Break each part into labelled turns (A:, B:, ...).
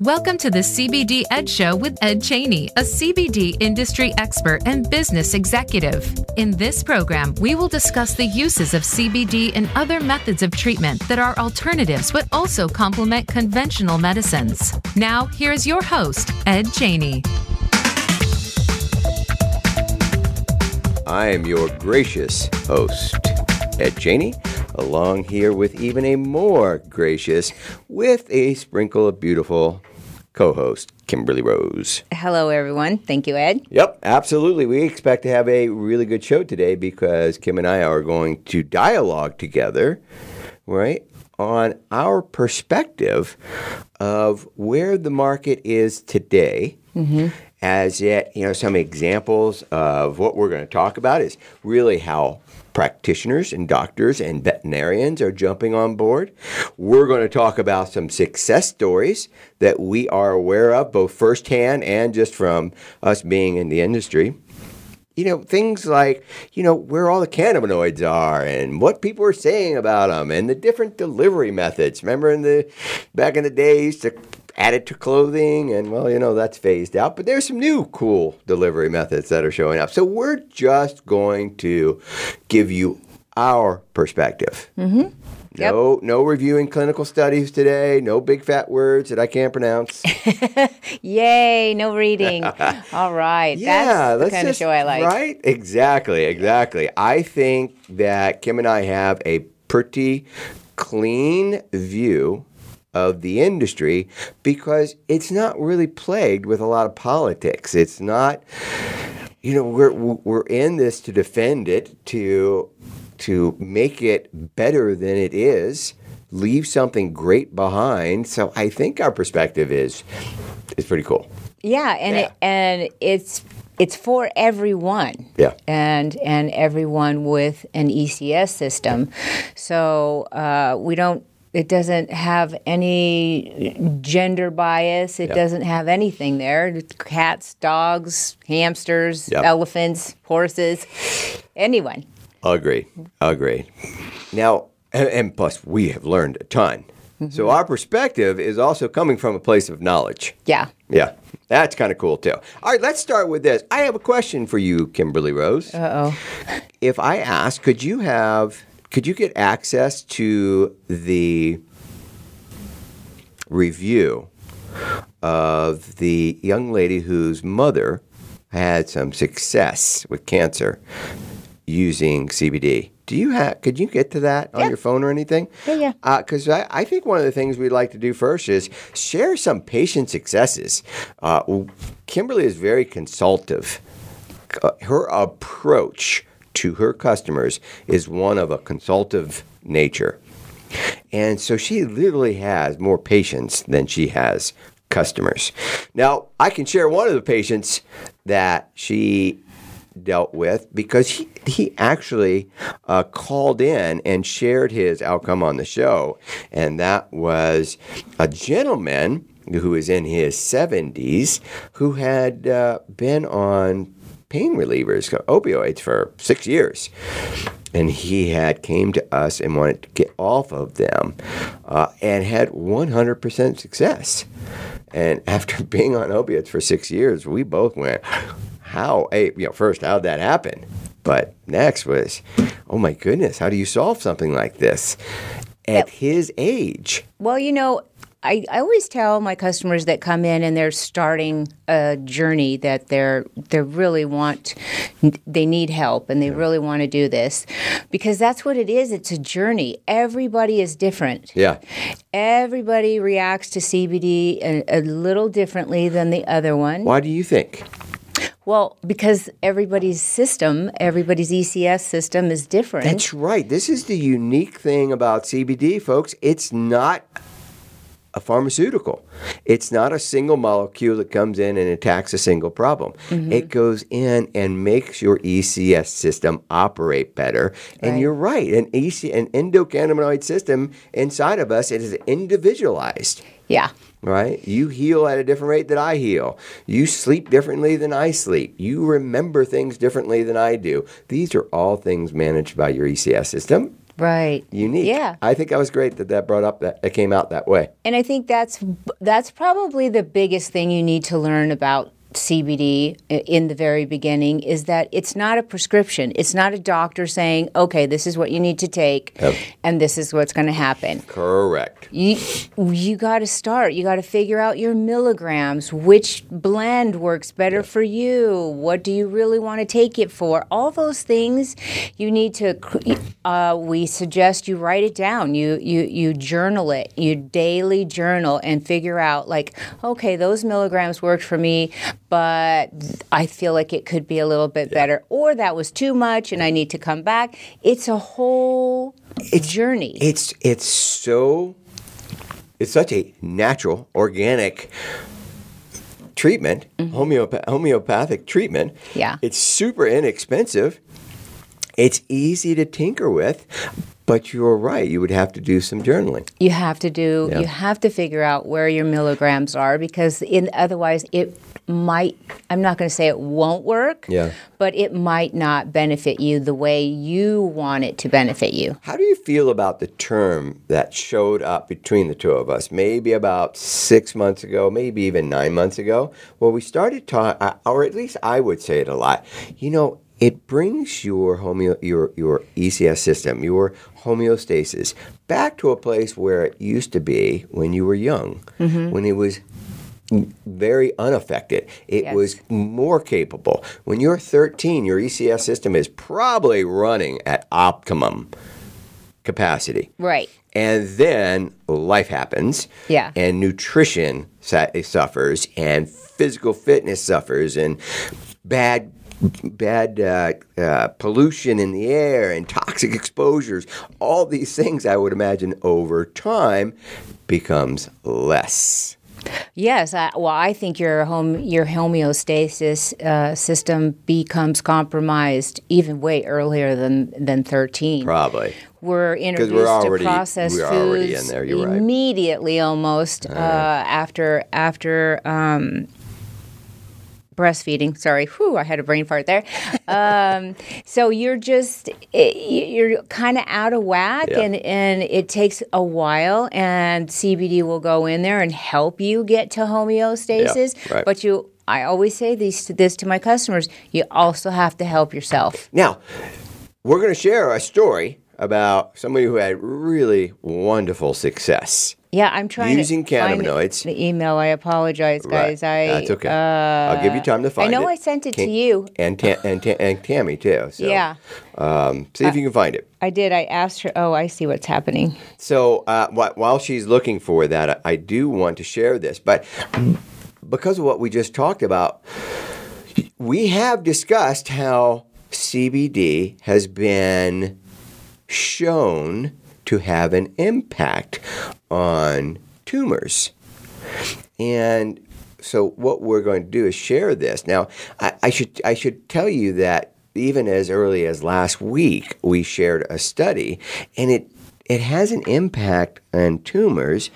A: Welcome to the CBD Ed Show with Ed Cheney, a CBD industry expert and business executive. In this program, we will discuss the uses of CBD and other methods of treatment that are alternatives but also complement conventional medicines. Now, here's your host, Ed Cheney.
B: I am your gracious host, Ed Cheney, along here with even a more gracious, with a sprinkle of beautiful co host, Kimberly Rose.
C: Hello, everyone. Thank you, Ed.
B: Yep, absolutely. We expect to have a really good show today because Kim and I are going to dialogue together, right, on our perspective of where the market is today. Mm-hmm. As yet, you know, some examples of what we're going to talk about is really how practitioners and doctors and veterinarians are jumping on board. We're going to talk about some success stories that we are aware of, both firsthand and just from us being in the industry. You know, things like, you know, where all the cannabinoids are and what people are saying about them and the different delivery methods. Remember in the back in the days to add it to clothing and well you know that's phased out. But there's some new cool delivery methods that are showing up. So we're just going to give you our perspective.
C: Mm-hmm.
B: no no reviewing clinical studies today. No big fat words that i can't pronounce.
C: Yay no reading. All right.
B: Yeah
C: that's the kind
B: just,
C: of show i like.
B: Right? Exactly exactly. I think that kim and i have a pretty clean view of the industry because it's not really plagued with a lot of politics. It's not, you know, we're we're in this to defend it, to to make it better than it is, leave something great behind. So I think our perspective is is pretty cool.
C: Yeah, and yeah. It, and it's it's for everyone.
B: Yeah.
C: And and everyone with an ECS system. So uh, we don't it doesn't have any gender bias. It yep. doesn't have anything there. Cats, dogs, hamsters, yep. elephants, horses, anyone.
B: Agree. Agree. Now, and, plus, we have learned a ton. Mm-hmm. So our perspective is also coming from a place of knowledge.
C: Yeah.
B: Yeah. That's kind of cool too. All right, let's start with this. I have a question for you, Kimberly Rose.
C: Uh oh.
B: If I ask, could you have could you get access to the review of the young lady whose mother had some success with cancer using CBD? Do you have? Could you get to that on your phone or anything?
C: Yeah, yeah.
B: Because uh, I, I think one of the things we'd like to do first is share some patient successes. Uh, Kimberly is very consultative. Uh, her approach to her customers is one of a consultative nature. And so she literally has more patients than she has customers. Now, I can share one of the patients that she dealt with because he, he actually uh, called in and shared his outcome on the show. And that was a gentleman who is in his 70s who had uh, been on pain relievers, opioids, for six years. And he had came to us and wanted to get off of them uh, and had 100% success. And after being on opiates for six years, we both went, how, hey, you know, first, how'd that happen? But next was, oh my goodness, how do you solve something like this at his age?
C: Well, you know, I, I always tell my customers that come in and they're starting a journey that they're they really want they need help and they really want to do this because that's what it is it's a journey everybody is different
B: yeah
C: everybody reacts to CBD a, a little differently than the other one
B: why do you think
C: well, because everybody's system, everybody's ECS system is different.
B: That's right. This is the unique thing about CBD, folks. It's not a pharmaceutical. It's not a single molecule that comes in and attacks a single problem. Mm-hmm. It goes in and makes your ECS system operate better. And you're right, an EC, an endocannabinoid system inside of us it is individualized.
C: Yeah.
B: Right? You heal at a different rate than I heal. You sleep differently than I sleep. You remember things differently than I do. These are all things managed by your ECS system
C: Right.
B: unique.
C: Yeah.
B: I think that was great that that brought up that it came out that way.
C: And I think that's that's probably the biggest thing you need to learn about CBD in the very beginning is that it's not a prescription. It's not a doctor saying, "Okay, this is what you need to take
B: Yep.
C: and this is what's going to happen."
B: Correct.
C: You you got to start. You got to figure out your milligrams, which blend works better for you. What do you really want to take it for? All those things you need to. Uh, we suggest you write it down. You you you journal it. You daily journal and figure out like, okay, those milligrams worked for me, but I feel like it could be a little bit better, or that was too much, and I need to come back. It's a whole journey.
B: It's it's so it's such a natural, organic treatment, homeopath- homeopathic treatment.
C: Mm-hmm. Yeah.
B: It's super inexpensive. It's easy to tinker with, but you're right. You would have to do some journaling.
C: You have to do.
B: Yeah.
C: You have to figure out where your milligrams are because in otherwise it might. I'm not going to say it won't work.
B: Yeah.
C: But it might not benefit you the way you want it to benefit you.
B: How do you feel about the term that showed up between the two of us, maybe about six months ago, maybe even nine months ago, where we started talking, or at least I would say it a lot. You know, it brings your homeo, your your ECS system, your homeostasis, back to a place where it used to be when you were young, mm-hmm. when it was very unaffected. It
C: Yes.
B: was more capable. When you're 13, your ECS system is probably running at optimum capacity.
C: Right.
B: And then life happens.
C: Yeah.
B: And nutrition sa- suffers, and physical fitness suffers, and bad. Bad uh, uh, pollution in the air and toxic exposures, all these things I would imagine over time becomes less.
C: Yes. I, well, I think your home your homeostasis uh, system becomes compromised even way earlier than than 13.
B: Probably.
C: we're introduced
B: already-
C: to processed
B: we're
C: foods
B: there, you're right.
C: immediately almost uh, after after um, breastfeeding. Sorry, whew, I had a brain fart there. Um, so you're just you're kind of out of whack,
B: Yeah.
C: and and it takes a while. And CBD will go in there and help you get to homeostasis.
B: Yeah, right.
C: But you, I always say this this to my customers. You also have to help yourself.
B: Now, we're going to share a story about somebody who had really wonderful success.
C: Yeah, I'm trying
B: Using
C: to find
B: cannabinoids.
C: The email. I apologize, guys.
B: Right.
C: I
B: That's okay.
C: Uh,
B: I'll give you time to find it.
C: I know I sent it to you.
B: and Ta- and, Ta- and Tammy too. So,
C: Yeah.
B: Um, see if you can find it.
C: I did. I asked her. Oh, I see what's happening.
B: So uh, wh- while she's looking for that, I, I do want to share this, but because of what we just talked about, we have discussed how CBD has been shown to have an impact on tumors. And so what we're going to do is share this. Now, I, I should I should tell you that even as early as last week, we shared a study, and it it has an impact on tumors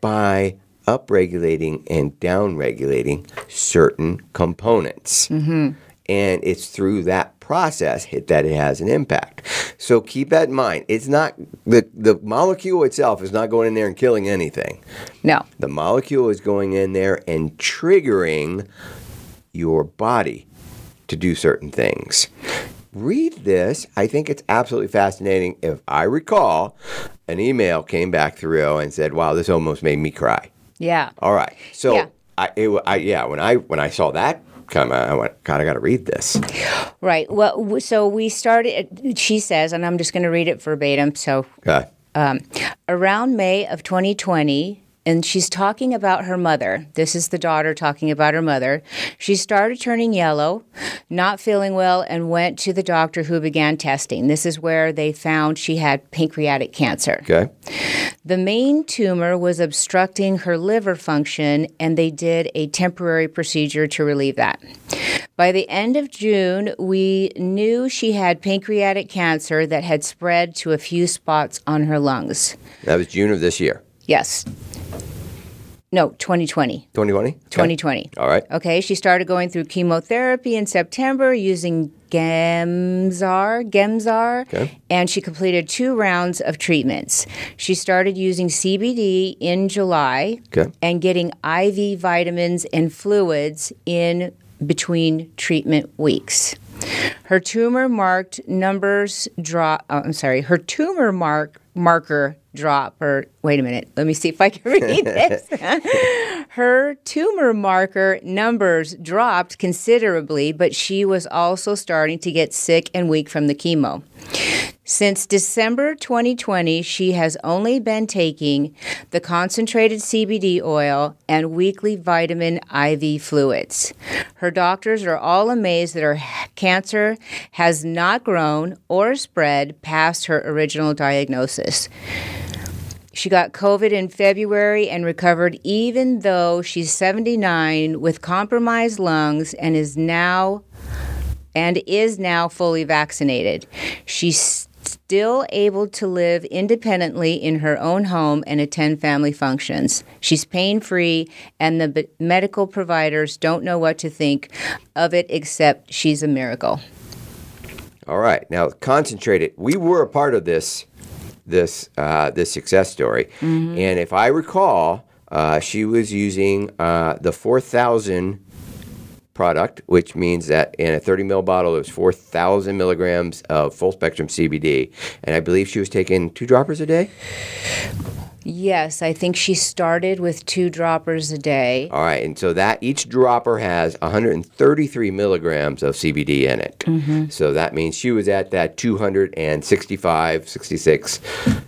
B: by upregulating and downregulating certain components. Mm-hmm. And it's through that process that it has an impact. So keep that in mind. It's not the the molecule itself is not going in there and killing anything.
C: No.
B: The molecule is going in there and triggering your body to do certain things. Read this. I think it's absolutely fascinating. If I recall, an email came back through and said, "Wow, this almost made me cry."
C: Yeah.
B: All right. So,
C: Yeah.
B: I, it, I yeah, when I when I saw that come out, I went, "God, I got to read this."
C: Right. Well, so we started. She says, and I'm just going to read it verbatim. So
B: Okay.
C: Um, around May of 2020, and she's talking about her mother. This is the daughter talking about her mother. She started turning yellow, not feeling well, and went to the doctor who began testing. This is where they found she had pancreatic cancer.
B: Okay.
C: The main tumor was obstructing her liver function, and they did a temporary procedure to relieve that. By the end of June, we knew she had pancreatic cancer that had spread to a few spots on her lungs.
B: That was June of this year.
C: Yes. No, 2020.
B: 2020?
C: 2020.
B: All right.
C: Okay, she started going through chemotherapy in September using Gemzar, Gemzar,
B: Okay.
C: and she completed two rounds of treatments. She started using CBD in July
B: Okay.
C: and getting IV vitamins and fluids in between treatment weeks. Her tumor marked numbers drop. Oh, uh, I'm sorry. Her tumor mark marker drop. Or wait a minute. Let me see if I can read this. Her tumor marker numbers dropped considerably, but she was also starting to get sick and weak from the chemo. Since December 2020, she has only been taking the concentrated CBD oil and weekly vitamin IV fluids. Her doctors are all amazed that her cancer has not grown or spread past her original diagnosis. She got COVID in February and recovered even though she's 79 with compromised lungs and is now and is now fully vaccinated. She's still able to live independently in her own home and attend family functions. She's pain free, and the b- medical providers don't know what to think of it except she's a miracle.
B: All right. Now, concentrate it. We were a part of this this uh, this success story,
C: Mm-hmm.
B: and if I recall, uh, she was using uh, the four thousand product, which means that in a 30 ml bottle, it was 4,000 milligrams of full spectrum CBD. And I believe she was taking two droppers a day.
C: Yes, I think she started with two droppers a day.
B: All right. And so that each dropper has 133 milligrams of CBD in it. So that means she was at that 265, 66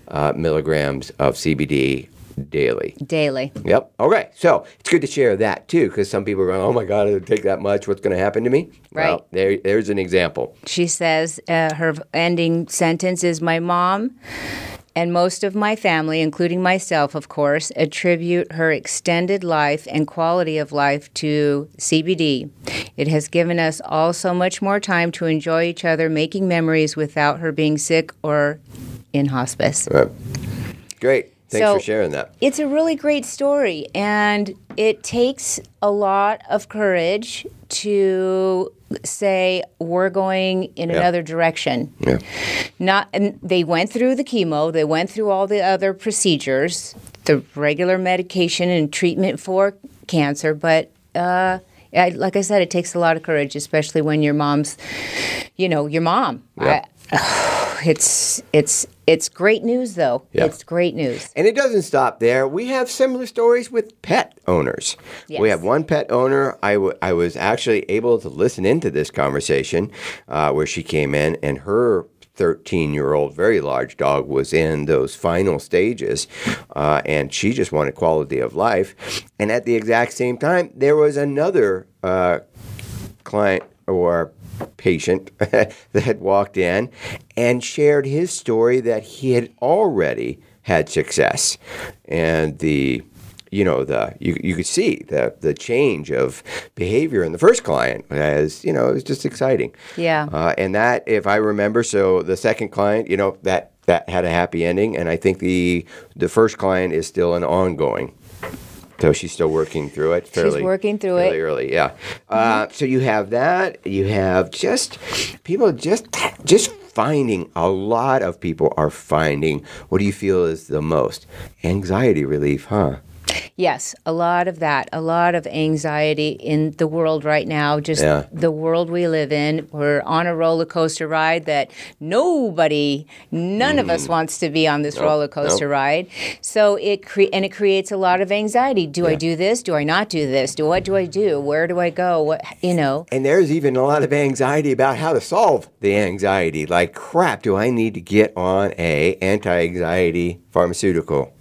B: uh, milligrams of CBD daily.
C: Daily.
B: Yep. Okay. So it's good to share that too, because some people are going, "Oh my God, it'll take that much. What's going to happen to me?"
C: Right.
B: Well, there, there's an example.
C: She says uh, her ending sentence is My mom and most of my family, including myself, of course, attribute her extended life and quality of life to CBD. It has given us all so much more time to enjoy each other, making memories without her being sick or in hospice.
B: Right. Great. Thanks
C: So-
B: for sharing that.
C: It's a really great story, and it takes a lot of courage to say we're going in
B: Yeah.
C: another direction.
B: Yeah.
C: Not, and they went through the chemo, they went through all the other procedures, the regular medication and treatment for cancer, but. Uh, I, like I said, it takes a lot of courage, especially when your mom's, you know, your mom.
B: Yeah.
C: I, it's it's it's great news, though.
B: Yeah.
C: It's great news.
B: And it doesn't stop there. We have similar stories with pet owners. We have one pet owner. I, w- I was actually able to listen into this conversation uh, where she came in and her 13 year old, very large dog was in those final stages uh, and she just wanted quality of life. And at the exact same time, there was another uh, client or patient that walked in and shared his story that he had already had success. And the you know the you, you could see the the change of behavior in the first client as you know it was just exciting.
C: Yeah.
B: uh, and that if i remember so the second client you know that that had a happy ending. And i think the the first client is still an ongoing so she's still working through it fairly
C: working through
B: fairly
C: it. Mm-hmm.
B: early yeah uh, so you have that you have just people just just finding a lot of people are finding what do you feel is the most anxiety relief huh
C: Yes, a lot of that, a lot of anxiety in the world right now, just
B: Yeah.
C: the world we live in. We're on a roller coaster ride that nobody, none of us wants to be on this roller coaster
B: Mm. nope.
C: ride. So it cre- and it creates a lot of anxiety. Do I do this? Do I not do this? Do what do I do? Where do I go? What you know?
B: and there's even a lot of anxiety about how to solve the anxiety like crap do i need to get on a anti-anxiety pharmaceutical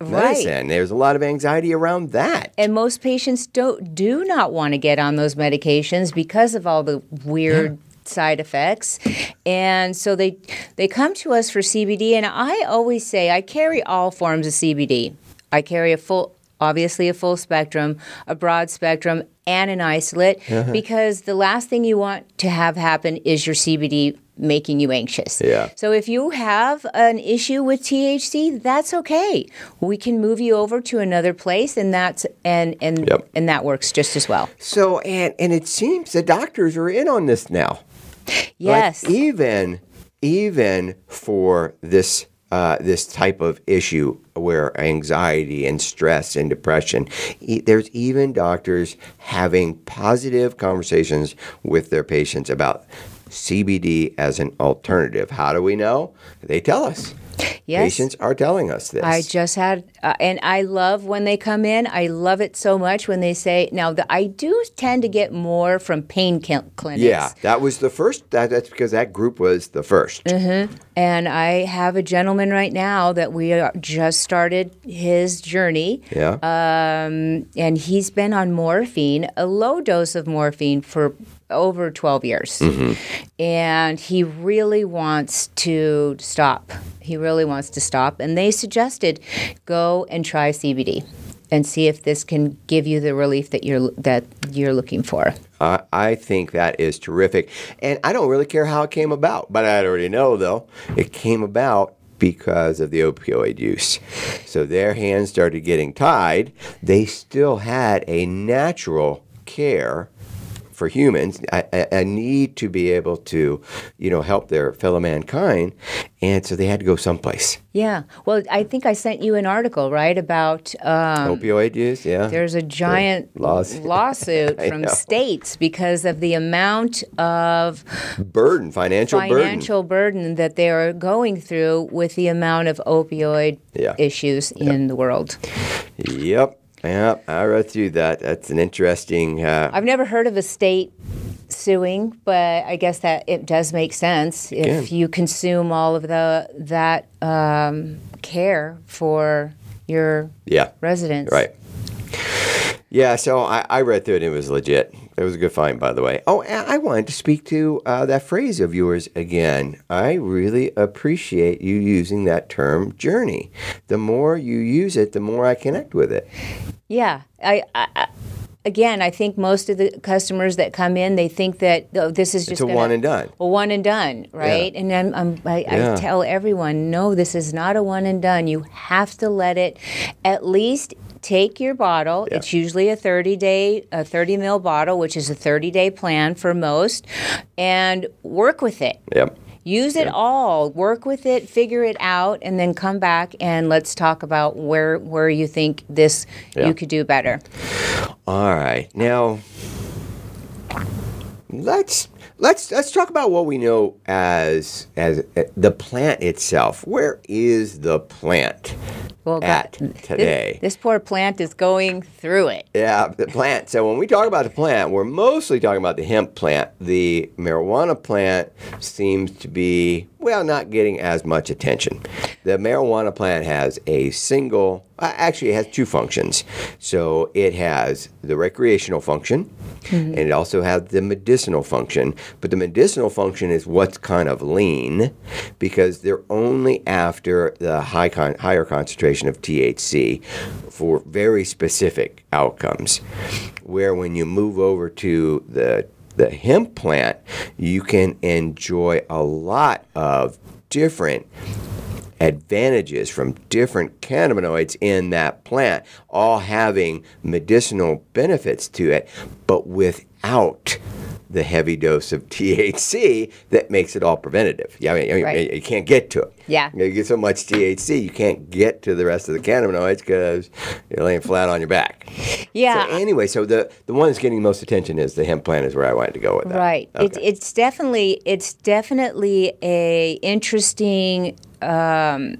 C: Right.
B: medicine there's a lot of anxiety around that
C: And most patients don't do not want to get on those medications because of all the weird side effects. And so they they come to us for CBD and I always say I carry all forms of CBD. I carry a full obviously a full spectrum, a broad spectrum and an isolate uh-huh. because the last thing you want to have happen is your CBD making you anxious.
B: Yeah.
C: So if you have an issue with THC, that's okay. We can move you over to another place, and that's and and
B: Yep.
C: and that works just as well.
B: So and and it seems the doctors are in on this now.
C: Yes.
B: Like even even for this uh, this type of issue where anxiety and stress and depression, e- there's even doctors having positive conversations with their patients about CBD as an alternative. How do we know? They tell us.
C: Yes.
B: Patients are telling us this.
C: I just had, uh, and I love when they come in. I love it so much when they say, now the, I do tend to get more from pain cl- clinics.
B: yeah, that was the first. That, that's because that group was the 1st
C: Mm-hmm. And I have a gentleman right now that we are, just started his journey.
B: Yeah.
C: Um, and he's been on morphine, a low dose of morphine for over 12 years. Mm-hmm. And he really wants to stop. He really wants to stop. And they suggested go and try CBD and see if this can give you the relief that you're that you're looking for.
B: I I think that is terrific. And I don't really care how it came about, but I already know, though, it came about because of the opioid use. So their hands started getting tied. They still had a natural care for humans, a, a- need to be able to, you know, help their fellow mankind. And so they had to go someplace.
C: Yeah. Well, I think I sent you an article, right, about um,
B: opioid use, yeah.
C: There's a giant
B: laws-
C: lawsuit
B: I
C: from
B: know.
C: states because of the amount of
B: burden, financial,
C: financial burden. that they are going through with the amount of opioid
B: Yeah.
C: issues in the world.
B: Yep. Yep. I read through that. That's an interesting. Uh,
C: I've never heard of a state suing, but I guess that it does make sense if you consume all of the that um, care for your
B: yeah.
C: residents.
B: Right. Yeah, so I, I read through it and it was legit. It was a good find, by the way. Oh, I wanted to speak to uh, that phrase of yours again. I really appreciate you using that term journey. The more you use it, the more I connect with it.
C: Yeah, I, I, again, I think most of the customers that come in, they think that oh, this is just
B: a
C: gonna-
B: one and done.
C: A one and done, right? And I'm, I'm, I,
B: Yeah.
C: I tell everyone, no, this is not a one and done. You have to let it at least. Take your bottle.
B: Yeah.
C: It's usually a 30 day, a 30 mil bottle, which is a 30 day plan for most, and work with it.
B: Yep.
C: Use it all. Work with it, figure it out, and then come back and let's talk about where where you think this you could do better.
B: All right. Now let's let's let's talk about what we know as as uh, the plant itself. Where is the plant
C: Well,
B: at
C: God, this-
B: today?
C: This, poor plant is going through it.
B: Yeah, the plant. So when we talk about the plant, we're mostly talking about the hemp plant. The marijuana plant seems to be, well, not getting as much attention. The marijuana plant has a single, uh, actually, it has two functions. So it has the recreational function, and it also has the medicinal function. But the medicinal function is what's kind of lean because they're only after the high con- higher concentration of THC for very specific outcomes. Where when you move over to the the hemp plant, you can enjoy a lot of different advantages from different cannabinoids in that plant, all having medicinal benefits to it, but without the heavy dose of THC that makes it all preventative. Yeah, I mean, I mean,
C: Right.
B: you can't get to it.
C: Yeah.
B: You get so much THC, you can't get to the rest of the cannabinoids because you're laying flat on your back.
C: Yeah.
B: So anyway, so the the one that's getting most attention is the hemp plant is where I wanted to go with that.
C: Right. It's it's definitely it's definitely a interesting um,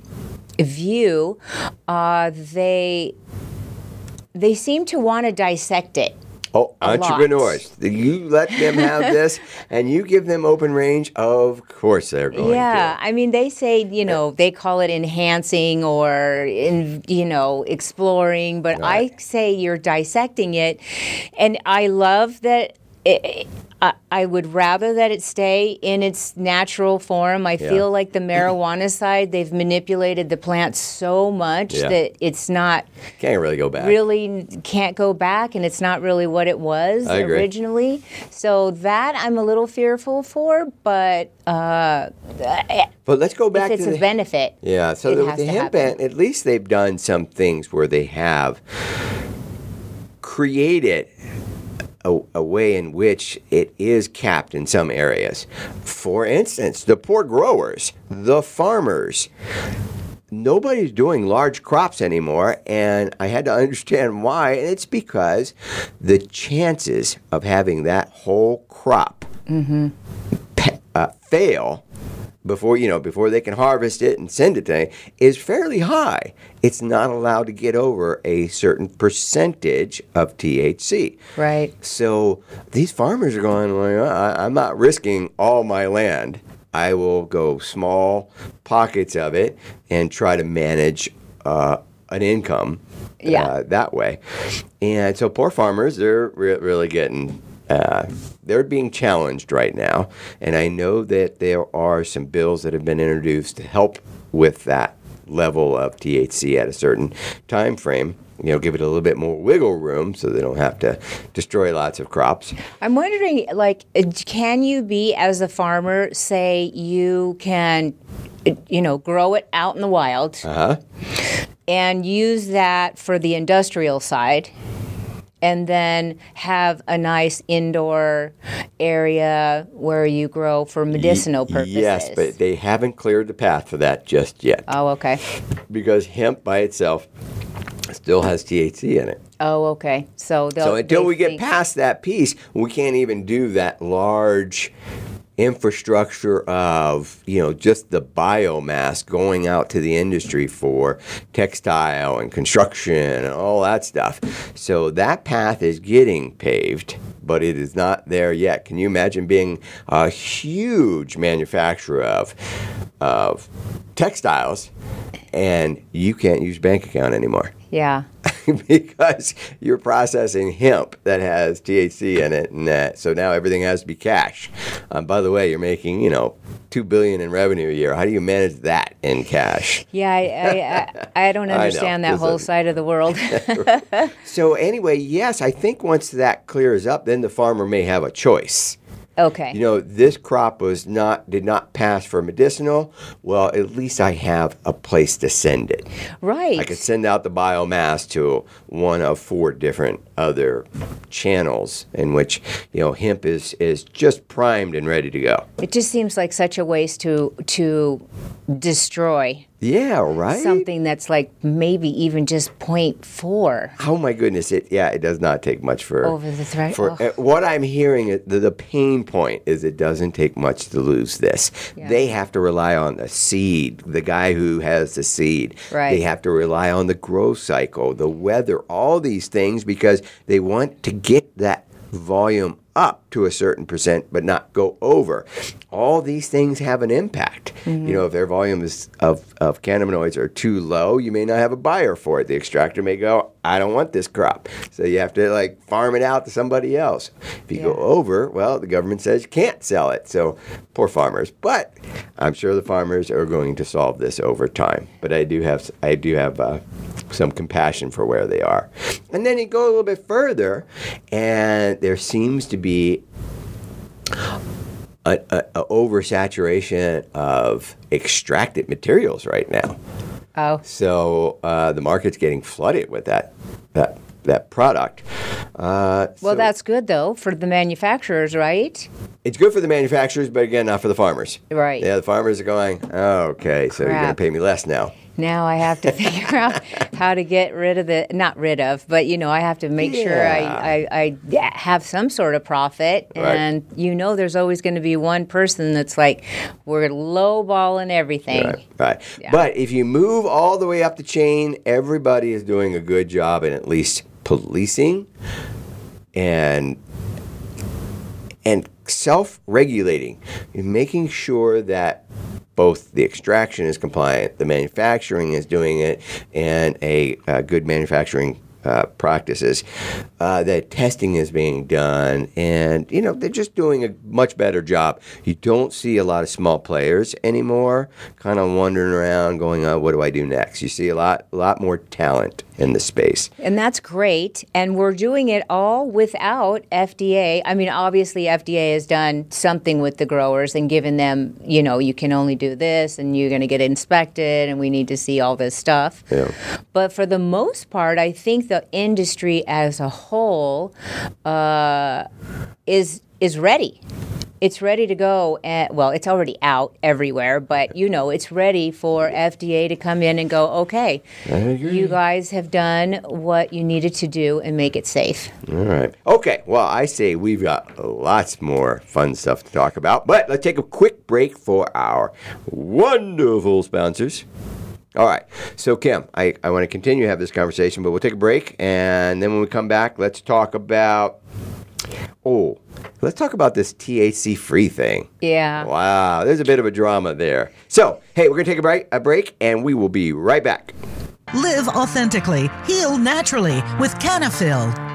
C: view. Uh, they they seem to want to dissect it.
B: Oh, entrepreneurs! You let them have this, and you give them open range. Of course, they're going
C: Yeah,
B: to.
C: I mean, they say you know they call it enhancing or in you know exploring, but I say you're dissecting it, and I love that. It, I, I would rather that it stay in its natural form. I
B: Yeah.
C: feel like the marijuana side, they've manipulated the plant so much
B: Yeah.
C: that it's not
B: Can't really go back.
C: really can't go back and it's not really what it was originally. So that I'm a little fearful for, but uh,
B: But let's go back
C: if it's
B: to
C: a
B: the
C: benefit.
B: Yeah, so the,
C: has
B: the hemp ban, at least they've done some things where they have created a, a way in which it is capped in some areas. For instance, the poor growers, the farmers, nobody's doing large crops anymore, and I had to understand why, and it's because the chances of having that whole crop pe- uh, fail before you know before they can harvest it and send it to me is fairly high. It's not allowed to get over a certain percentage of THC.
C: Right.
B: So these farmers are going, well, I, I'm not risking all my land. I will go small pockets of it and try to manage uh, an income
C: Yeah.
B: uh, that way. And so poor farmers, they're re- really getting. Uh, they're being challenged right now, and I know that there are some bills that have been introduced to help with that level of THC at a certain time frame. You know, give it a little bit more wiggle room so they don't have to destroy lots of crops.
C: I'm wondering, like, uh, can you be as a farmer, say you can, uh, you know, grow it out in the wild
B: Uh-huh.
C: and use that for the industrial side? And then have a nice indoor area where you grow for medicinal purposes.
B: Yes, but they haven't cleared the path for that just yet
C: oh, okay.
B: because hemp by itself still has THC in it.
C: Oh, okay. So.
B: So until we get past that piece, we can't even do that large infrastructure of you know just the biomass going out to the industry for textile and construction and all that stuff. So that path is getting paved, but it is not there yet. Can you imagine being a huge manufacturer of of textiles and you can't use bank account anymore?
C: Yeah.
B: because you're processing hemp that has THC in it, and that, so now everything has to be cash. Um, by the way, you're making you know two billion in revenue a year. How do you manage that in cash?
C: Yeah, I, I, I, I don't
B: I
C: understand that
B: This
C: whole side of the world.
B: So anyway, yes, I think once that clears up, then the farmer may have a choice.
C: Okay.
B: You know, this crop was not did not pass for medicinal. Well, at least I have a place to send it.
C: right.
B: I could send out the biomass to one of four different other channels in which you know hemp is is just primed and ready to go.
C: It just seems like such a waste to to destroy
B: Yeah, right.
C: something that's like maybe even just 0.4
B: Oh my goodness! It yeah, it does not take much for
C: over the threat.
B: For
C: Oh.
B: uh, what I'm hearing, is the, the pain point is it doesn't take much to lose this.
C: Yeah.
B: They have to rely on the seed, the guy who has the seed.
C: Right.
B: They have to rely on the growth cycle, the weather, all these things because they want to get that volume up to a certain percent but not go over. All these things have an impact.
C: Mm-hmm.
B: You know, if their volume is of, of cannabinoids are too low, you may not have a buyer for it. The extractor may go, I don't want this crop. So you have to like farm it out to somebody else. If you go over, well, the government says you can't sell it. So poor farmers. But I'm sure the farmers are going to solve this over time. But I do have I do have uh, some compassion for where they are. And then you go a little bit further, and there seems to be a, a, a oversaturation of extracted materials right now.
C: oh,
B: So uh, the market's getting flooded with that that that product. Uh,
C: well,
B: so
C: that's good though for the manufacturers, right?
B: it's good for the manufacturers, but again, not for the farmers.
C: Right.
B: Yeah, the farmers are going. Oh, okay, so you're going to pay me less now.
C: Now I have to figure out how to get rid of the not rid of, but you know I have to make sure I, I, I have some sort of profit,
B: Right.
C: and you know there's always going to be one person that's like we're lowballing everything.
B: Right, right.
C: Yeah.
B: But if you move all the way up the chain, everybody is doing a good job in at least policing and and self-regulating, making sure that both the extraction is compliant, the manufacturing is doing it, and a, uh good manufacturing uh, practices, uh, that testing is being done, and you know they're just doing a much better job. You don't see a lot of small players anymore, kind of wandering around, going, oh, "What do I do next?" You see a lot, a lot more talent in the space,
C: and that's great. And we're doing it all without FDA. I mean, obviously, FDA has done something with the growers and given them, you know, you can only do this, and you're going to get inspected, and we need to see all this stuff.
B: Yeah.
C: But for the most part, I think the industry as a whole uh, is is ready. It's ready to go. And, well, it's already out everywhere, but you know, it's ready for FDA to come in and go, okay, you guys have done what you needed to do and make it safe.
B: All right. Okay. Well, I say we've got lots more fun stuff to talk about, but let's take a quick break for our wonderful sponsors. All right. So, Kim, I, I want to continue to have this conversation, but we'll take a break. And then when we come back, let's talk about. Oh, let's talk about this THC free thing.
C: Yeah.
B: Wow. There's a bit of a drama there. So, hey, we're going to take a break, a break, and we will be right back.
D: Live authentically, heal naturally with Canafil.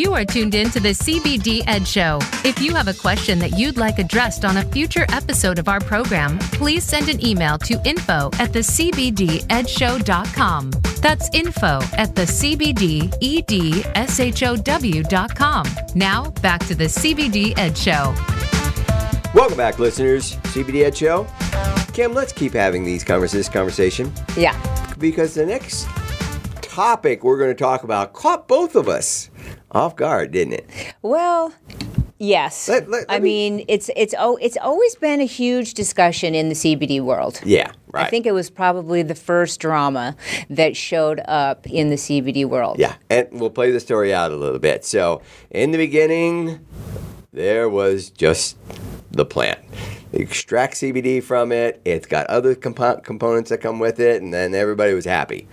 A: You are tuned in to the CBD Ed Show. If you have a question that you'd like addressed on a future episode of our program, please send an email to info at the CBDEdshow.com. That's info at the CBDEDSHOW.com. Now, back to the CBD Ed Show.
B: Welcome back, listeners. CBD Ed Show. Kim, let's keep having these conversations. Conversation
C: Yeah.
B: because the next topic we're going to talk about caught both of us off guard, didn't it?
C: Well, yes.
B: Let- let- let
C: I
B: me-
C: mean, it's it's oh, it's always been a huge discussion in the CBD world.
B: Yeah, right.
C: I think it was probably the first drama that showed up in the CBD world.
B: Yeah, and we'll play the story out a little bit. So, in the beginning, there was just the plant. Extract CBD from it. It's got other compo- components that come with it, and then everybody was happy.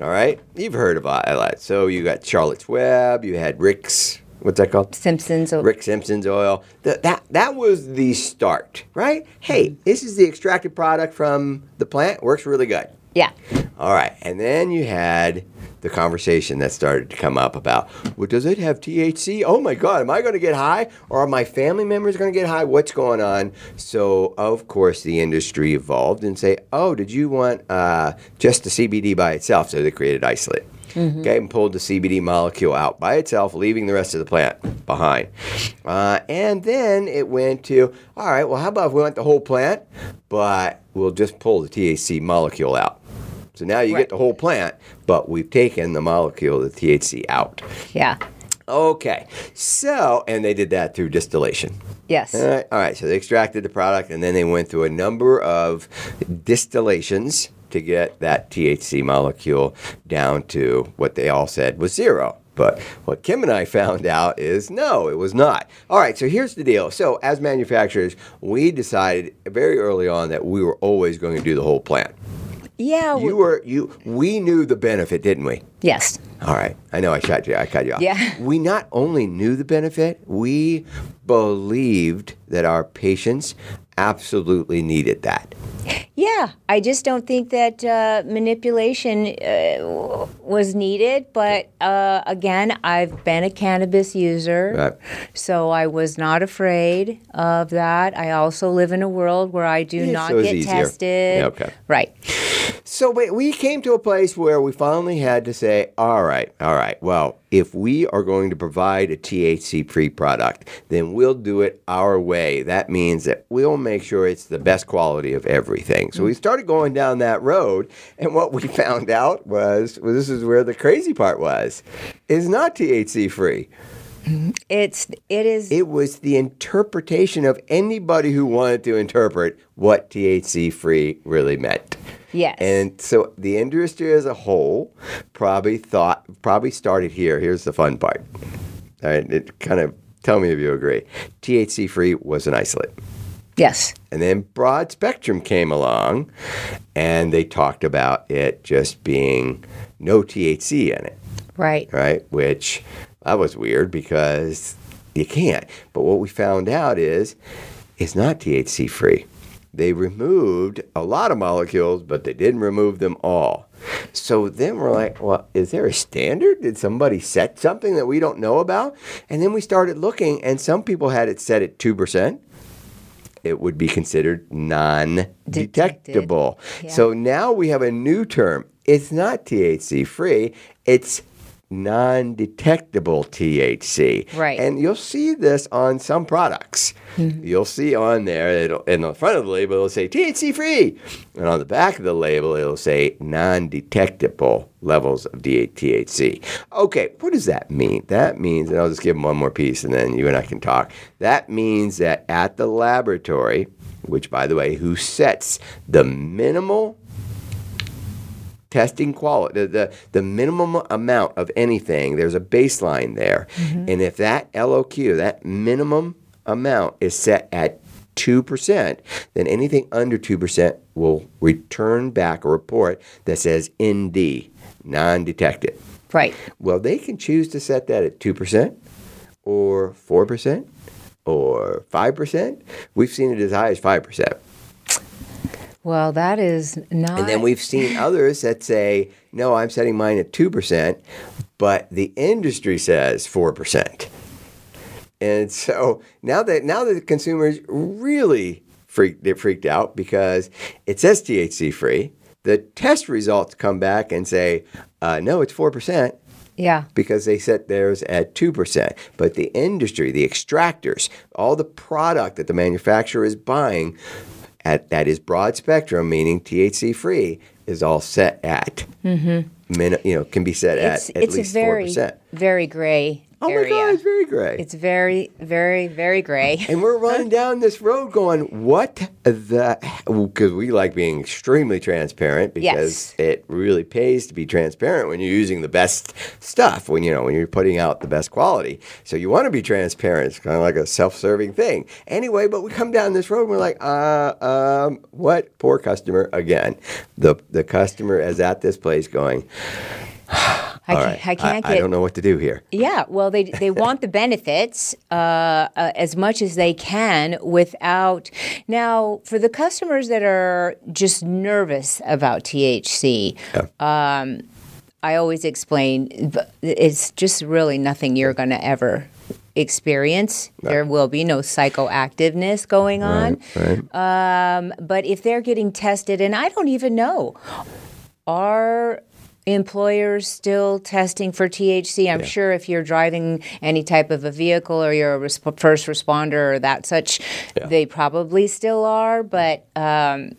B: All right, you've heard uh, about it. So you got Charlotte's Web. You had Rick's. What's that called?
C: Simpsons.
B: Rick Simpson's oil. That that that was the start, right? Hey, this is the extracted product from the plant. Works really good.
C: Yeah.
B: All right, and then you had the conversation that started to come up about, well, does it have THC? Oh my God, am I going to get high, or are my family members going to get high? What's going on? So of course the industry evolved and say, oh, did you want uh, just the CBD by itself? So they created isolate. Okay, and pulled the CBD molecule out by itself, leaving the rest of the plant behind. Uh, and then it went to, all right, well, how about if we want the whole plant, but we'll just pull the THC molecule out. So now you
C: Right.
B: get the whole plant, but we've taken the molecule, the THC, out.
C: Yeah.
B: Okay, so and they did that through distillation.
C: Yes.
B: All right, all right. So they extracted the product, and then they went through a number of distillations to get that THC molecule down to what they all said was zero. But what Kim and I found out is no, it was not. All right, so here's the deal. So, as manufacturers, we decided very early on that we were always going to do the whole plant.
C: Yeah.
B: You were you. We knew the benefit, didn't we?
C: yes.
B: All right. I know I shot you. I cut you off.
C: Yeah.
B: We not only knew the benefit, we believed that our patients absolutely needed that.
C: Yeah, I just don't think that uh, manipulation uh, was needed. But uh, again, I've been a cannabis user,
B: Right.
C: so I was not afraid of that. I also live in a world where I do
B: Yeah,
C: not
B: so
C: get
B: easier.
C: tested.
B: Yeah, okay.
C: Right.
B: So we, we came to a place where we finally had to say, all right, all right, well, if we are going to provide a THC free product, then we'll do it our way. That means that we'll make sure it's the best quality of everything. So we started going down that road, and what we found out was well, this is where the crazy part was is not THC free. Mm-hmm.
C: It's it is
B: It was the interpretation of anybody who wanted to interpret what THC free really meant.
C: yes.
B: And so the industry as a whole probably thought, probably started here. Here's the fun part. All right, it kind of tell me if you agree. THC free was an isolate.
C: Yes.
B: And then broad spectrum came along and they talked about it just being no THC in it,
C: Right.
B: right? Which that was weird because you can't. But what we found out is it's not THC free. They removed a lot of molecules, but they didn't remove them all. So then we're like, well, is there a standard? Did somebody set something that we don't know about? And then we started looking, and some people had it set at 2%. It would be considered non detectable.
C: Yeah.
B: So now we have a new term. It's not THC free, it's non detectable THC.
C: Right.
B: And you'll see this on some products. Mm-hmm. You'll see on there, it'll, in the front of the label, it'll say THC free. And on the back of the label, it'll say non detectable levels of THC. Okay, what does that mean? That means, and I'll just give them one more piece and then you and I can talk. That means that at the laboratory, which by the way, who sets the minimal testing quality, the, the, minimum amount of anything, there's a baseline there. Mm-hmm. And if that LOQ, that minimum amount is set at 2%, then anything under 2% will return back a report that says ND, non detected.
C: Right.
B: Well, they can choose to set that at 2% or 4% or 5%. We've seen it as high as 5%.
C: Well, that is not.
B: And then we've seen others that say, no, I'm setting mine at 2%, but the industry says 4%. And so now that now that the consumers really freaked they freaked out because it says THC free, the test results come back and say, uh, no, it's 4%
C: Yeah.
B: because they set theirs at 2%. But the industry, the extractors, all the product that the manufacturer is buying at that is broad spectrum, meaning THC free, is all set at, mm-hmm. min, you know, can be set
C: It's
B: at at
C: it's
B: least 4%.
C: very gray
B: Oh
C: area.
B: my God, it's very gray.
C: It's very very very gray.
B: and we're running down this road going, what the? Because we like being extremely transparent because
C: Yes.
B: it really pays to be transparent when you're using the best stuff, when you know, when you're putting out the best quality. So you want to be transparent. It's kind of like a self-serving thing. Anyway, but we come down this road and we're like, uh, um, what? Poor customer again. The the customer is at this place going,
C: I can't,
B: right,
C: I can't
B: I
C: get.
B: don't know what to do here.
C: Yeah, well, they they want the benefits uh, uh, as much as they can without. Now, for the customers that are just nervous about THC, um, I always explain it's just really nothing you're going to ever experience. There will be no psychoactiveness going on. Um, but if they're getting tested, and I don't even know, are employers still testing for THC? I'm sure if you're driving any type of a vehicle or you're a resp- first responder or that such, they probably still are. But um,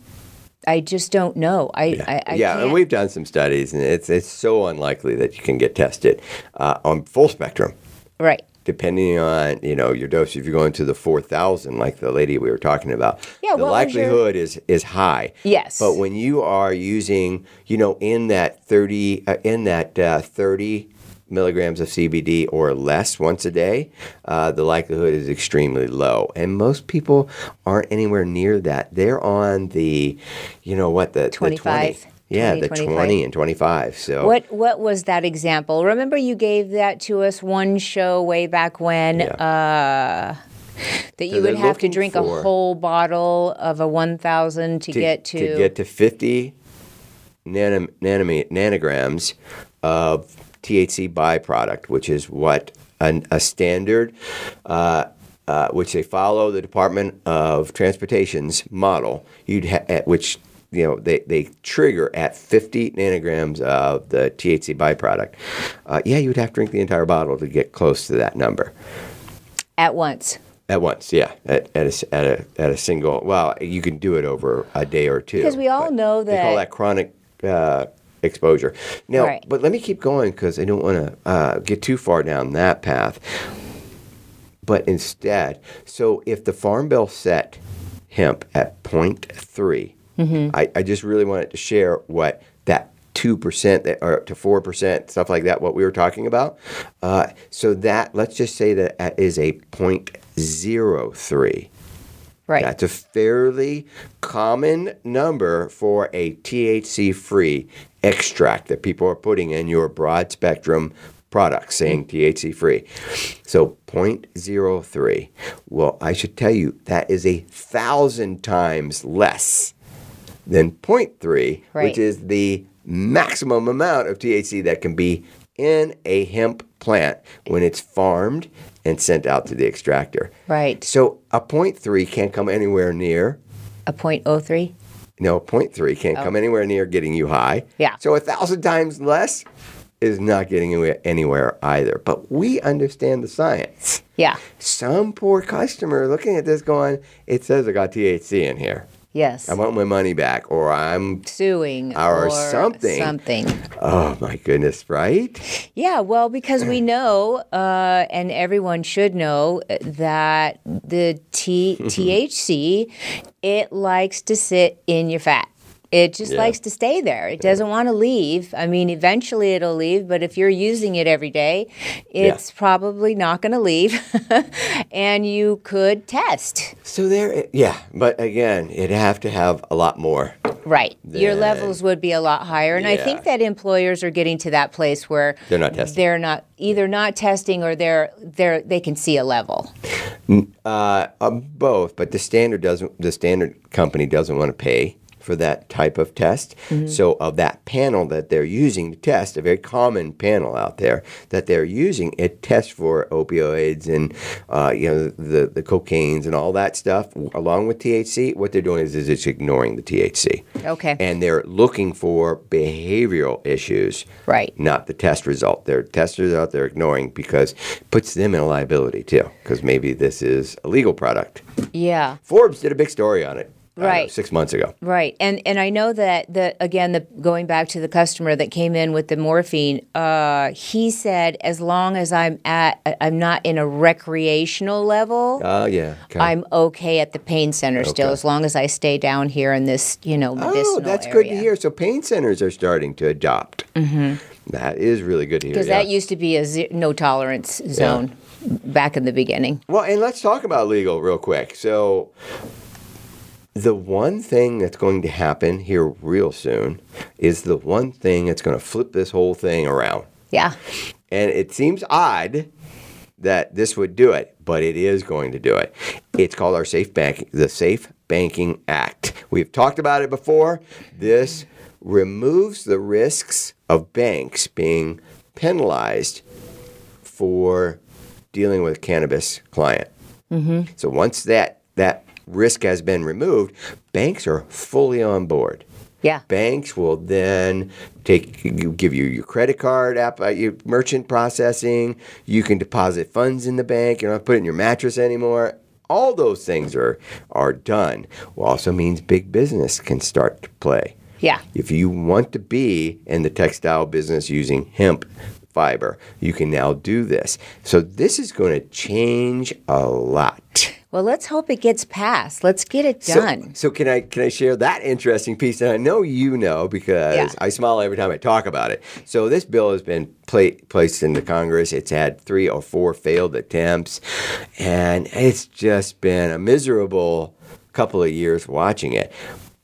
C: I just don't know. I, I, I
B: yeah, and we've done some studies, and it's it's so unlikely that you can get tested uh, on full spectrum.
C: Right.
B: Depending on you know your dose, if you're going to the four thousand, like the lady we were talking about,
C: Yeah,
B: the
C: your-
B: likelihood is is high.
C: Yes.
B: But when you are using, you know, in that thirty, uh, in that uh, thirty milligrams of CBD or less once a day, uh, the likelihood is extremely low, and most people aren't anywhere near that. They're on the, you know, what the the
C: 25,
B: 20. Yeah,
C: 20,
B: the
C: 25.
B: 20 and 25. So
C: What what was that example? Remember you gave that to us one show way back when
B: Yeah.
C: uh that you
B: So
C: would have to drink a whole bottle of a 1000 to, get to,
B: to get to 50 nanom, nanograms of THC byproduct, which is what an, a standard, uh, uh, which they follow the Department of Transportation's model. You'd ha- at which you know they, they trigger at 50 nanograms of the THC byproduct. Uh, yeah, you'd have to drink the entire bottle to get close to that number.
C: at once.
B: At once, yeah, at, at, a, at, a, at a single. Well, you can do it over a day or two.
C: Because we all know
B: they call
C: that-
B: that chronic uh, exposure. Now,
C: Right.
B: but let me keep going because I don't want to uh, get too far down that path. But instead, so if the Farm Bill set hemp at 0.3,
C: Mm-hmm.
B: I, I just really wanted to share what that two percent or to four percent stuff like that. What we were talking about. Uh, so that let's just say that that is a 0.03.
C: Right.
B: That's a fairly common number for a THC free extract that people are putting in your broad spectrum products saying THC free. So 0.03. Well, I should tell you that is a thousand times less than 0.3,
C: Right.
B: which is the maximum amount of THC that can be in a hemp plant when it's farmed and sent out to the extractor.
C: Right.
B: So a 0.3 can't come anywhere near.
C: A 0.03?
B: No, 0.3 can't oh. come anywhere near getting you high.
C: Oh. Yeah.
B: So a thousand times less is not getting you anywhere either. But we understand the science.
C: Yeah.
B: Some poor customer looking at this going, it says I got THC in here.
C: Yes.
B: I want my money back, or I'm.
C: suing
B: Or something.
C: Something.
B: Oh my goodness! Right?
C: Yeah, well, because we know, uh, and everyone should know, uh, that the T- THC, it likes to sit in your fat. It just
B: Yeah.
C: likes to stay there. It doesn't want to leave. I mean, eventually it'll leave, but if you're using it every day, it's probably not going to leave. and you could test.
B: So there, yeah. But again, it'd have to have a lot more.
C: Right. Your levels would be a lot higher. And I think that employers are getting to that place where
B: They're not testing.
C: They're not either not testing or they're they're they can see a level.
B: Uh, um, both, but the standard doesn't. The standard company doesn't want to pay for that type of test. So, of that panel that they're using to test, a very common panel out there that they're using, it tests for opioids and uh, you know the the cocaines and all that stuff along with THC. What they're doing is, is it's ignoring the THC.
C: Okay.
B: And they're looking for behavioral issues,
C: Right.
B: Not the test result. Their test result they're ignoring because it puts them in a liability too, because maybe this is a legal product.
C: Yeah.
B: Forbes did a big story on it, Don't know,
C: Right.
B: six months ago.
C: Right. And and I know that the again the going back to the customer that came in with the morphine, uh, he said as long as I'm at I'm not in a recreational level,
B: Oh yeah. Okay.
C: I'm okay at the pain center still as long as I stay down here in this, you know,
B: Oh, that's good to hear. So pain centers are starting to adopt. Mm-hmm. That is really good to hear.
C: Because
B: yeah.
C: that used to be a ze- no tolerance zone back in the beginning.
B: Well, and let's talk about legal real quick. So, the one thing that's going to happen here real soon is the one thing that's going to flip this whole thing around.
C: Yeah.
B: And it seems odd that this would do it, but it is going to do it. It's called our Safe Bank, the Safe Banking Act. We've talked about it before. This removes the risks of banks being penalized for dealing with a cannabis client. Mm-hmm. So once that that risk has been removed, banks are fully on board.
C: Yeah.
B: Banks will then take you give you your credit card app, uh, your merchant processing. You can deposit funds in the bank. You don't have to put it in your mattress anymore. All those things are are done. Well, also means big business can start to play.
C: Yeah.
B: If you want to be in the textile business using hemp fiber. You can now do this. So this is going to change a lot.
C: Well, let's hope it gets passed. Let's get it done.
B: So, can I can I share that interesting piece? And I know you know because
C: Yeah.
B: I smile every time I talk about it. So this bill has been pla- placed into Congress. It's had three or four failed attempts, and it's just been a miserable couple of years watching it.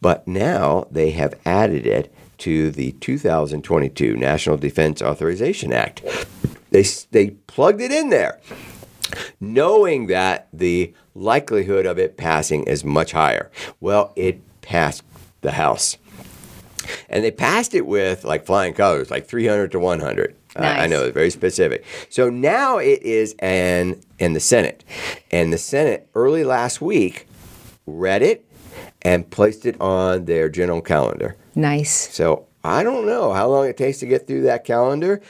B: But now they have added it to the 2022 National Defense Authorization Act. They they plugged it in there knowing that the likelihood of it passing is much higher. Well, it passed the House. And they passed it with like flying colors, like 300 to 100. I- I know it's very specific. So now it is in, in the Senate. And the Senate early last week read it and placed it on their general calendar.
C: Nice.
B: So I don't know how long it takes to get through that calendar,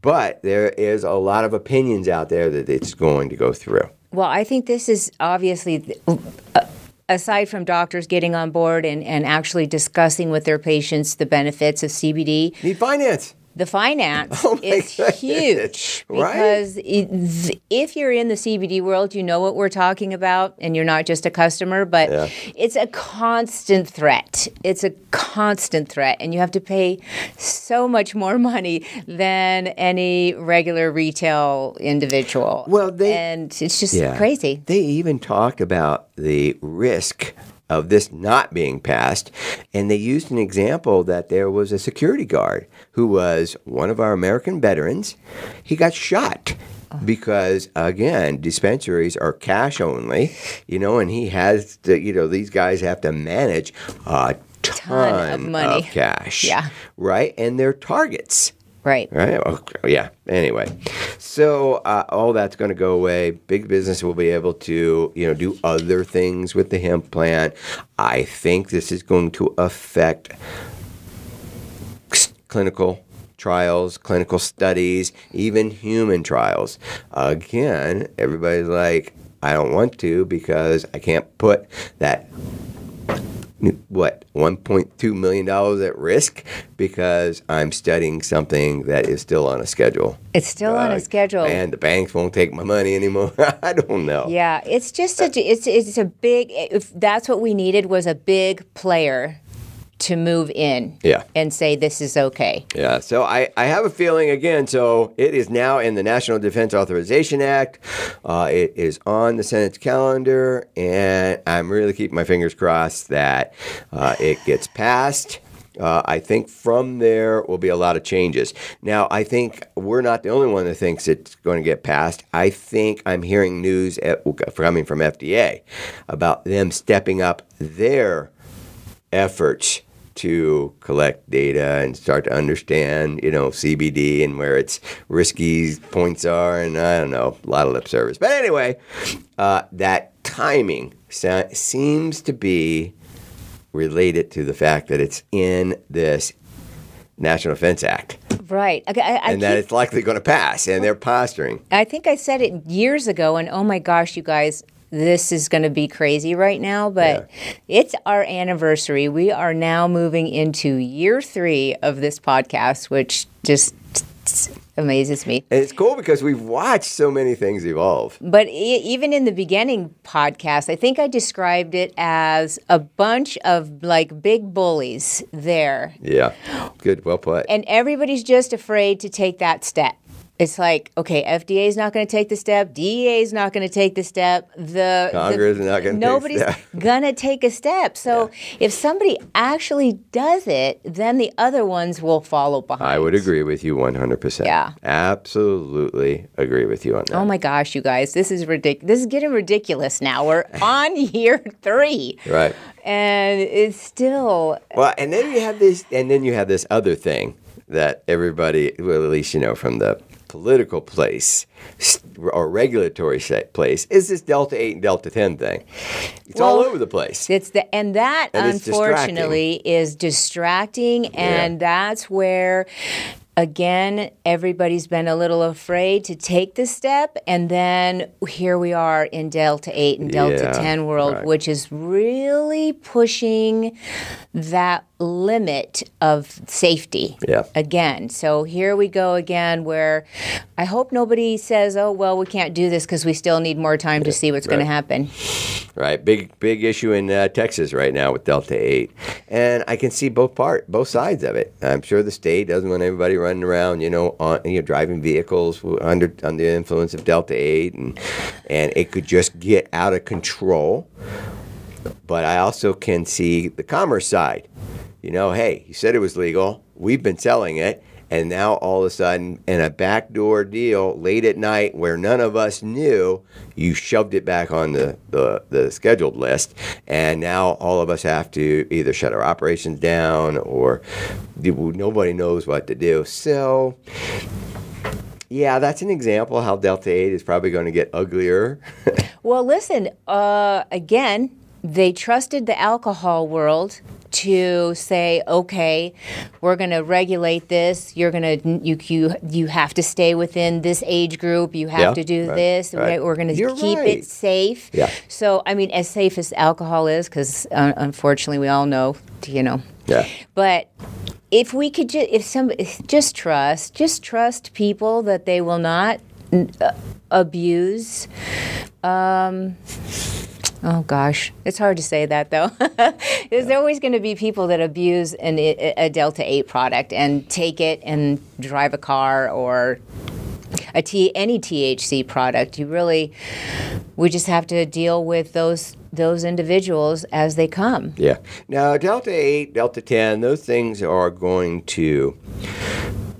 B: but there is a lot of opinions out there that it's going to go through.
C: Well, I think this is obviously, uh, aside from doctors getting on board and, and actually discussing with their patients the benefits of CBD,
B: Need finance.
C: The finance
B: Oh
C: is
B: goodness.
C: huge
B: Right?
C: because th- if you're in the CBD world, you know what we're talking about, and you're not just a customer, but
B: Yeah.
C: it's a constant threat. It's a constant threat, and you have to pay so much more money than any regular retail individual.
B: Well, they-
C: and it's just
B: Yeah.
C: crazy.
B: They even talk about the risk of this not being passed, and they used an example that there was a security guard who was one of our American veterans. He got shot. Because again, dispensaries are cash only, you know, and he has to, you know, these guys have to manage a ton,
C: of money.
B: cash,
C: Yeah.
B: right, and they're targets.
C: Right.
B: Right. Yeah. Anyway, so uh, all that's going to go away. Big business will be able to, you know, do other things with the hemp plant. I think this is going to affect clinical trials, clinical studies, even human trials. Again, everybody's like, I don't want to because I can't put that what 1.2 million dollars at risk because I'm studying something that is still on a schedule.
C: It's still on
B: Uh,
C: a schedule.
B: and the banks won't take my money anymore. I don't know.
C: Yeah, it's just a it's it's a big. If that's what we needed was a big player to move in.
B: Yeah.
C: and say this is okay.
B: Yeah, so I, I have a feeling again. So it is now in the National Defense Authorization Act. Uh, it is on the Senate's calendar, and I'm really keeping my fingers crossed that uh, it gets passed. Uh, I think from there will be a lot of changes. Now, I think we're not the only one that thinks it's going to get passed. I think I'm hearing news at, coming from FDA about them stepping up their efforts to collect data and start to understand, you know, CBD and where its risky points are, and I don't know, a lot of lip service. But anyway, uh, that timing se- seems to be related to the fact that it's in this National Defense Act,
C: Right. Okay, I, I,
B: and that
C: keep-
B: it's likely going to pass, and they're posturing.
C: I think I said it years ago, and oh my gosh, you guys. This is going to be crazy right now, but it's our anniversary. We are now moving into year three of this podcast, which just amazes me.
B: And it's cool because we've watched so many things evolve.
C: But e- even in the beginning podcast, I think I described it as a bunch of like big bullies there.
B: Yeah, good, well put.
C: And everybody's just afraid to take that step. It's like, okay, FDA is not going to take the step. DEA is not going to take the step. The
B: Congress
C: the,
B: is not gonna
C: Nobody's going to take a step. So if somebody actually does it, then the other ones will follow behind.
B: I would agree with you 100%.
C: Yeah.
B: Absolutely agree with you on that.
C: Oh my gosh, you guys, this is ridiculous. This is getting ridiculous now. We're on year three.
B: Right.
C: And it's still
B: Well, and then you have this, and then you have this other thing that everybody, well, at least you know from the political place or regulatory place, is this Delta Eight and Delta Ten thing. It's all over the place.
C: It's the and that
B: And
C: unfortunately is distracting, and that's where again, everybody's been a little afraid to take the step. And then here we are in Delta 8 and Delta
B: Yeah,
C: 10 world,
B: right.
C: which is really pushing that limit of safety
B: Yeah.
C: again. So here we go again, where I hope nobody says, oh, well, we can't do this because we still need more time to see what's going to happen.
B: Right, big big issue in uh, Texas right now with Delta Eight, and I can see both part, both sides of it. I'm sure the state doesn't want everybody running around, you know, on, you know, driving vehicles under under the influence of Delta Eight, and and it could just get out of control. But I also can see the commerce side. You know, hey, you said it was legal. We've been selling it. And now all of a sudden, in a backdoor deal late at night where none of us knew, you shoved it back on the, the, the scheduled list. And now all of us have to either shut our operations down or nobody knows what to do. So, yeah, that's an example how Delta 8 is probably going to get uglier.
C: Well, listen, uh, again, they trusted the alcohol world to say, okay, we're going to regulate this. You're going to you you you have to stay within this age group. You have
B: Yeah,
C: to do
B: right,
C: this.
B: right.
C: We're going to keep
B: right.
C: it safe.
B: Yeah.
C: So, I mean, as safe as alcohol is, because uh, unfortunately, we all know, you know.
B: yeah.
C: But if we could just, if some, just trust, just trust people that they will not n- uh, abuse. Um, oh gosh, it's hard to say that though. There's always going to be people that abuse an, a a Delta 8 product and take it and drive a car or a T, any THC product. You really, we just have to deal with those those individuals as they come.
B: Yeah. Now, Delta 8, Delta 10, those things are going to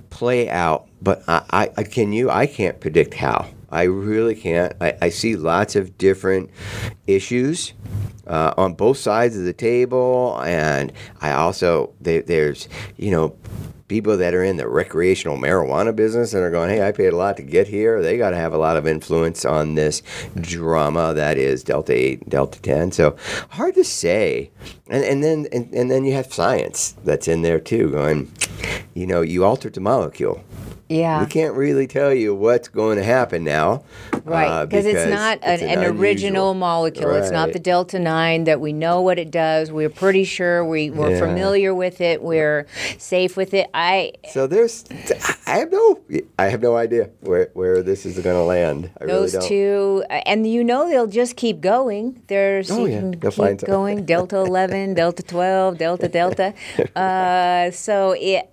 B: play out, but I, I can you, I can't predict how. I really can't. I, I see lots of different issues. Uh, on both sides of the table, and I also they, there's you know people that are in the recreational marijuana business and are going, hey, I paid a lot to get here. They got to have a lot of influence on this drama that is Delta 8 and Delta 10. So hard to say. And, and then and, and then you have science that's in there too, going, you know, you altered the molecule.
C: Yeah.
B: We can't really tell you what's going to happen now.
C: Right,
B: uh,
C: because it's not
B: it's
C: an, an original
B: unusual.
C: molecule. It's not the Delta 9 that we know what it does. We're pretty sure we, we're
B: Yeah.
C: familiar with it. We're safe with it. I
B: So there's, I have no, I have no idea where, where this is going to land. I
C: those
B: really don't.
C: two, and you know they'll just keep going. There's
B: Oh, yeah, they'll
C: keep going. Delta 11, Delta 12, Delta Delta. Uh, so it.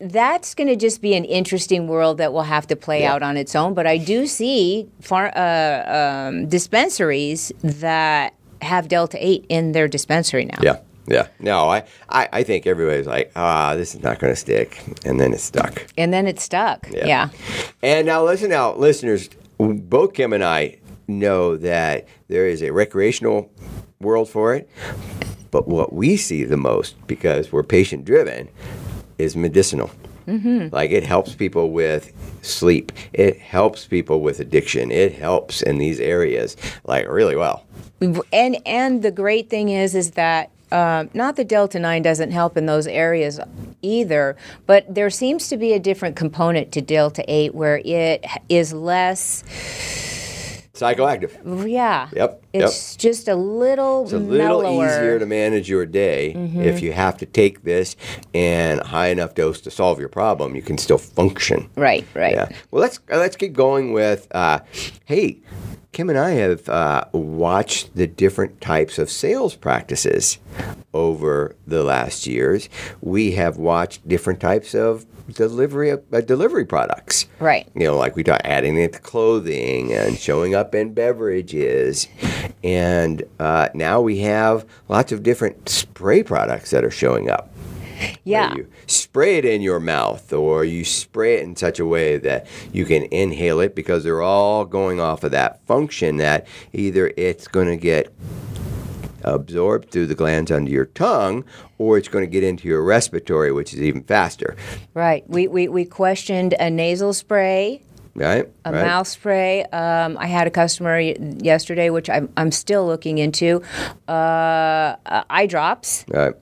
C: That's going to just be an interesting world that will have to play
B: Yeah.
C: out on its own. But I do see far, uh, um, dispensaries that have Delta 8 in their dispensary now.
B: Yeah. Yeah. No, I, I, I think everybody's like, ah, this is not going to stick. And then it's stuck.
C: And then it's stuck.
B: Yeah.
C: yeah.
B: And now, listen now, listeners, both Kim and I know that there is a recreational world for it. But what we see the most, because we're patient driven, is medicinal. Mm-hmm. Like it helps people with sleep, it helps people with addiction, it helps in these areas like really well.
C: and and the great thing is is that um, not that delta 9 doesn't help in those areas either but there seems to be a different component to delta 8 where it is less
B: Psychoactive.
C: yeah
B: Yep,
C: it's just a little
B: It's a little
C: mellower.
B: easier to manage your day if you have to take this and a high enough dose to solve your problem. You can still function.
C: right right
B: Yeah. Well, let's uh, let's get going with. Uh, hey, Kim and I have uh, watched the different types of sales practices over the last years. We have watched different types of delivery uh, delivery products.
C: Right.
B: You know, like we talk adding it to clothing and showing up in beverages, and uh, now we have lots of different spray products that are showing up
C: yeah.
B: you spray it in your mouth or you spray it in such a way that you can inhale it because they're all going off of that function that either it's going to get absorbed through the glands under your tongue or it's going to get into your respiratory which is even faster.
C: Right. We, we we questioned a nasal spray
B: right
C: a
B: right?
C: mouth spray. Um, I had a customer y- yesterday, which I'm, I'm still looking into. Uh, uh, eye drops.
B: right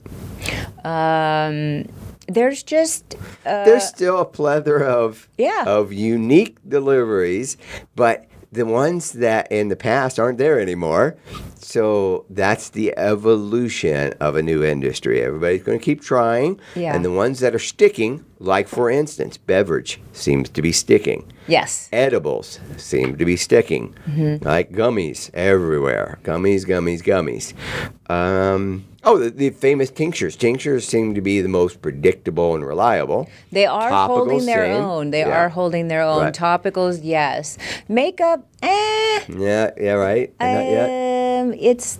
C: Um, there's just
B: There's still a plethora of
C: Yeah.
B: of unique deliveries, but the ones that in the past aren't there anymore. So that's the evolution of a new industry. Everybody's going to keep trying,
C: Yeah.
B: and the ones that are sticking, like for instance, beverage seems to be sticking.
C: yes.
B: Edibles seem to be sticking,
C: Mm-hmm.
B: like gummies everywhere. Gummies, gummies, gummies. Um, oh, the, the famous tinctures. Tinctures seem to be the most predictable and reliable.
C: They are holding their
B: same.
C: own. They
B: Yeah.
C: are holding their own.
B: Right.
C: Topicals, yes. Makeup, eh.
B: Yeah, yeah, right.
C: Um, it's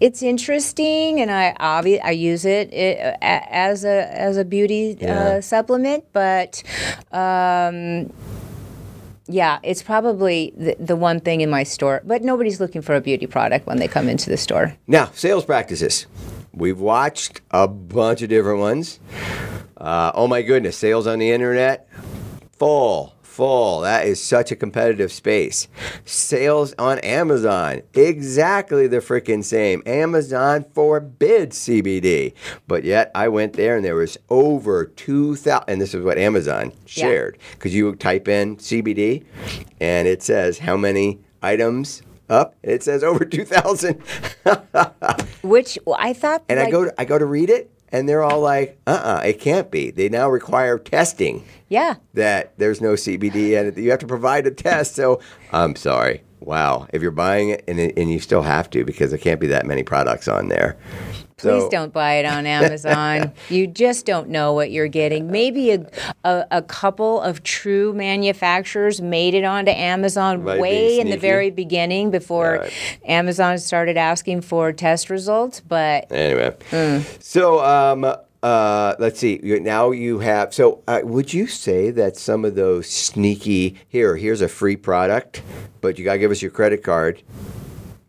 C: it's interesting, and I obvi- I use it, i a- as a as a beauty
B: Yeah.
C: uh, supplement, but. Um, yeah, it's probably the, the one thing in my store, but nobody's looking for a beauty product when they come into the store.
B: Now, sales practices. We've watched a bunch of different ones. Uh, oh my goodness, sales on the internet, full, full. That is such a competitive space. Sales on Amazon, exactly the freaking same. Amazon forbids CBD, but yet I went there and there was over two thousand. And this is what Amazon shared because you type in CBD, and it says how many items. Up, it says over two thousand.
C: Which well, I thought,
B: And I go to I go to read it, and they're all like, "Uh, uh it can't be." They now require testing
C: yeah,
B: that there's no CBD it. You have to provide a test. So I'm sorry. Wow, if you're buying it and and you still have to because there can't be that many products on there.
C: Please
B: So-
C: don't buy it on Amazon. you just don't know what you're getting. Maybe a, a, a couple of true manufacturers made it onto Amazon
B: Might
C: way in the very beginning before
B: Right.
C: Amazon started asking for test results. But
B: Anyway,
C: Hmm.
B: so um, uh, let's see. Now you have. So uh, would you say that some of those sneaky here? Here's a free product, but you gotta give us your credit card.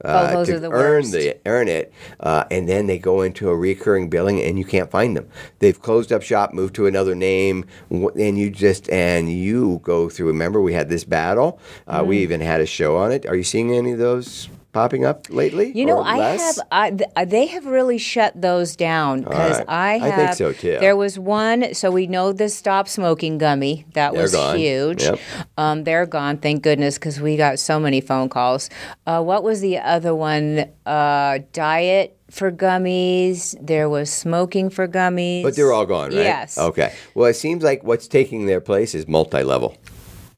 B: Uh, to
C: the
B: earn the earn it, uh, and then they go into a recurring billing, and you can't find them. They've closed up shop, moved to another name, and you just and you go through. Remember, we had this battle. Uh,
C: Mm-hmm.
B: We even had a show on it. Are you seeing any of those popping up lately?
C: You know, I
B: less?
C: have. I, th- uh, they have really shut those down because
B: right.
C: I
B: I think so, too.
C: There was one. So we know the stop smoking gummy. That
B: They're
C: was
B: gone.
C: huge.
B: Yep.
C: Um, they're gone. Thank goodness because we got so many phone calls. Uh, what was the other one? Uh, diet for gummies. There was smoking for gummies.
B: But they're all gone, right?
C: Yes.
B: Okay. Well, it seems like what's taking their place is multi-level,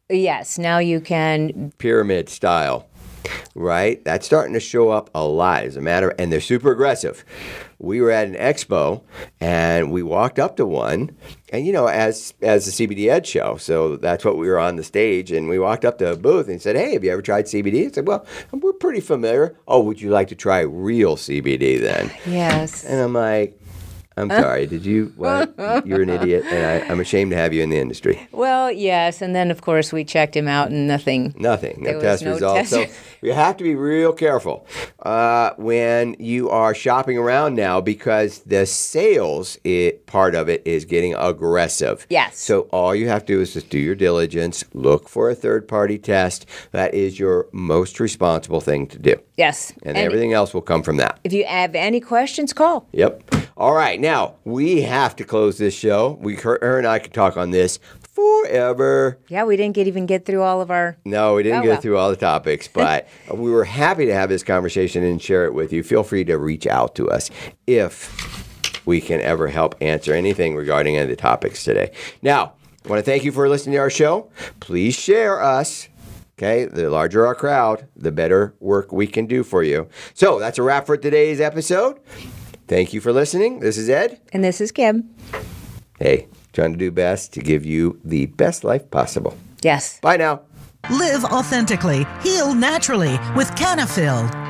C: Yes. Now you can.
B: pyramid style, right? That's starting to show up a lot, as a matter, and they're super aggressive. We were at an expo, and we walked up to one, and you know, as as the CBD Ed show, so that's what we were on the stage, and we walked up to a booth and said, "Hey, have you ever tried CBD?" I said, "Well, we're pretty familiar. Oh, would you like to try real CBD then?"
C: Yes.
B: And I'm like, I'm sorry, did you? What? You're an idiot, and I, I'm ashamed to have you in the industry.
C: Well, yes. And then of course we checked him out and nothing.
B: Nothing, no test
C: no
B: results. So
C: test.
B: you have to be real careful uh, when you are shopping around now because the sales it, part of it is getting aggressive.
C: Yes.
B: So all you have to do is just do your diligence, look for a third party test. That is your most responsible thing to do.
C: Yes.
B: And, everything else will come from that.
C: If you have any questions, call.
B: Yep. All right. Now we have to close this show. We, her, her and I could talk on this forever.
C: Yeah, we didn't get even get through all of our.
B: No, we didn't
C: Oh,
B: get
C: well.
B: through all the topics, but we were happy to have this conversation and share it with you. Feel free to reach out to us if we can ever help answer anything regarding any of the topics today. Now, I want to thank you for listening to our show. Please share us. Okay, the larger our crowd, the better work we can do for you. So that's a wrap for today's episode. Thank you for listening. This is Ed.
C: And this is Kim.
B: Hey, trying to do best to give you the best life possible.
C: Yes.
B: Bye now.
D: Live authentically, heal naturally with Canafil.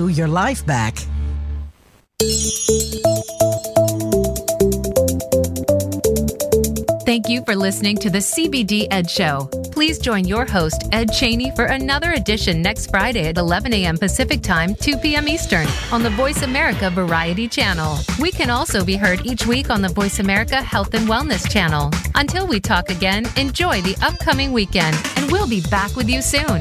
D: you your life back.
A: Thank you for listening to the CBD Ed Show. Please join your host, Ed Cheney, for another edition next Friday at 11 a.m. Pacific Time, 2 p.m. Eastern on the Voice America Variety Channel. We can also be heard each week on the Voice America Health and Wellness Channel. Until we talk again, enjoy the upcoming weekend, and we'll be back with you soon.